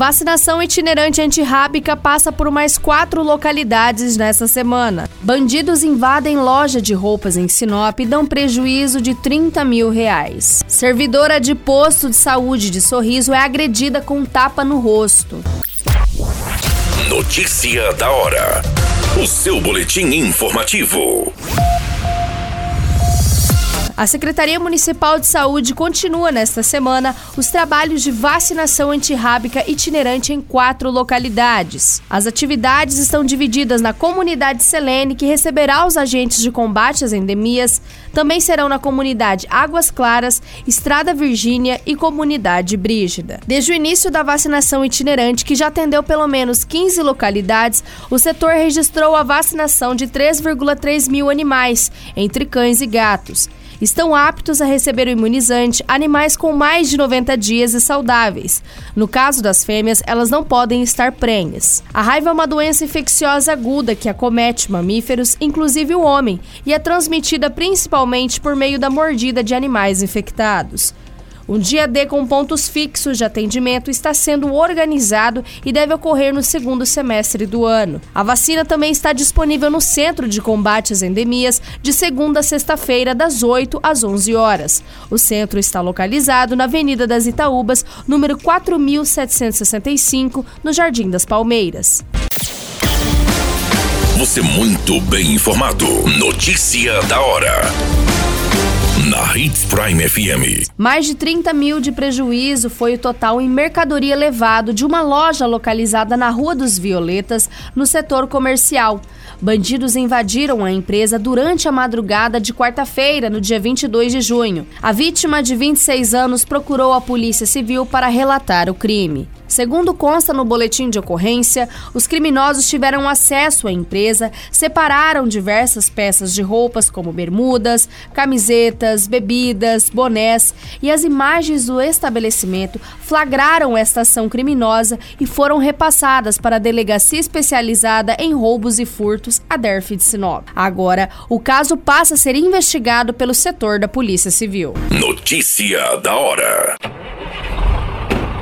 Vacinação itinerante antirrábica passa por mais quatro localidades nesta semana. Bandidos invadem loja de roupas em Sinop e dão prejuízo de 30 mil reais. Servidora de posto de saúde de Sorriso é agredida com um tapa no rosto. Notícia da hora. O seu boletim informativo. A Secretaria Municipal de Saúde continua nesta semana os trabalhos de vacinação antirrábica itinerante em quatro localidades. As atividades estão divididas na comunidade Selene, que receberá os agentes de combate às endemias, também serão na comunidade Águas Claras, Estrada Virgínia e comunidade Brígida. Desde o início da vacinação itinerante, que já atendeu pelo menos 15 localidades, o setor registrou a vacinação de 3,3 mil animais, entre cães e gatos estão aptos a receber o imunizante animais com mais de 90 dias e saudáveis. No caso das fêmeas, elas não podem estar prenhas. A raiva é uma doença infecciosa aguda que acomete mamíferos, inclusive o homem, e é transmitida principalmente por meio da mordida de animais infectados. Um dia D com pontos fixos de atendimento está sendo organizado e deve ocorrer no segundo semestre do ano. A vacina também está disponível no Centro de Combate às Endemias de segunda a sexta-feira, das 8 às 11 horas. O centro está localizado na Avenida das Itaúbas, número 4765, no Jardim das Palmeiras. Você muito bem informado. Notícia da hora na Hits Prime FM. Mais de 30 mil de prejuízo foi o total em mercadoria levado de uma loja localizada na Rua dos Violetas, no setor comercial. Bandidos invadiram a empresa durante a madrugada de quarta-feira, no dia 22 de junho. A vítima, de 26 anos, procurou a Polícia Civil para relatar o crime. Segundo consta no boletim de ocorrência, os criminosos tiveram acesso à empresa, separaram diversas peças de roupas como bermudas, camisetas, bebidas, bonés e as imagens do estabelecimento flagraram esta ação criminosa e foram repassadas para a delegacia especializada em roubos e furtos, a DERF de Sinop. Agora, o caso passa a ser investigado pelo setor da Polícia Civil. Notícia da hora.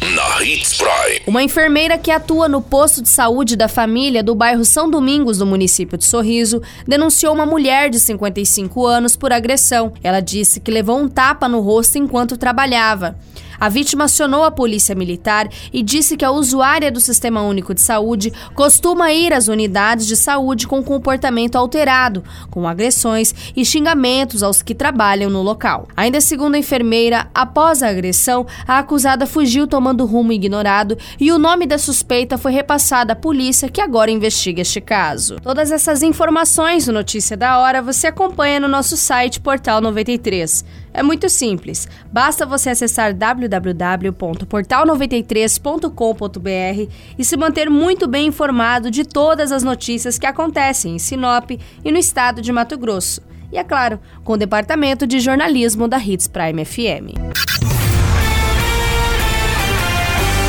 na Hits Prime. Uma enfermeira que atua no posto de saúde da família do bairro São Domingos, do município de Sorriso, denunciou uma mulher de 55 anos por agressão. Ela disse que levou um tapa no rosto enquanto trabalhava. A vítima acionou a polícia militar e disse que a usuária do Sistema Único de Saúde costuma ir às unidades de saúde com comportamento alterado, com agressões e xingamentos aos que trabalham no local. Ainda segundo a enfermeira, após a agressão, a acusada fugiu tomando rumo ignorado e o nome da suspeita foi repassado à polícia que agora investiga este caso. Todas essas informações no Notícia da Hora você acompanha no nosso site Portal 93. É muito simples. Basta você acessar www.portal93.com.br e se manter muito bem informado de todas as notícias que acontecem em Sinop e no estado de Mato Grosso. E é claro, com o departamento de jornalismo da Hits Prime FM.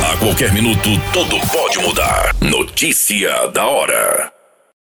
A qualquer minuto, tudo pode mudar. Notícia da hora.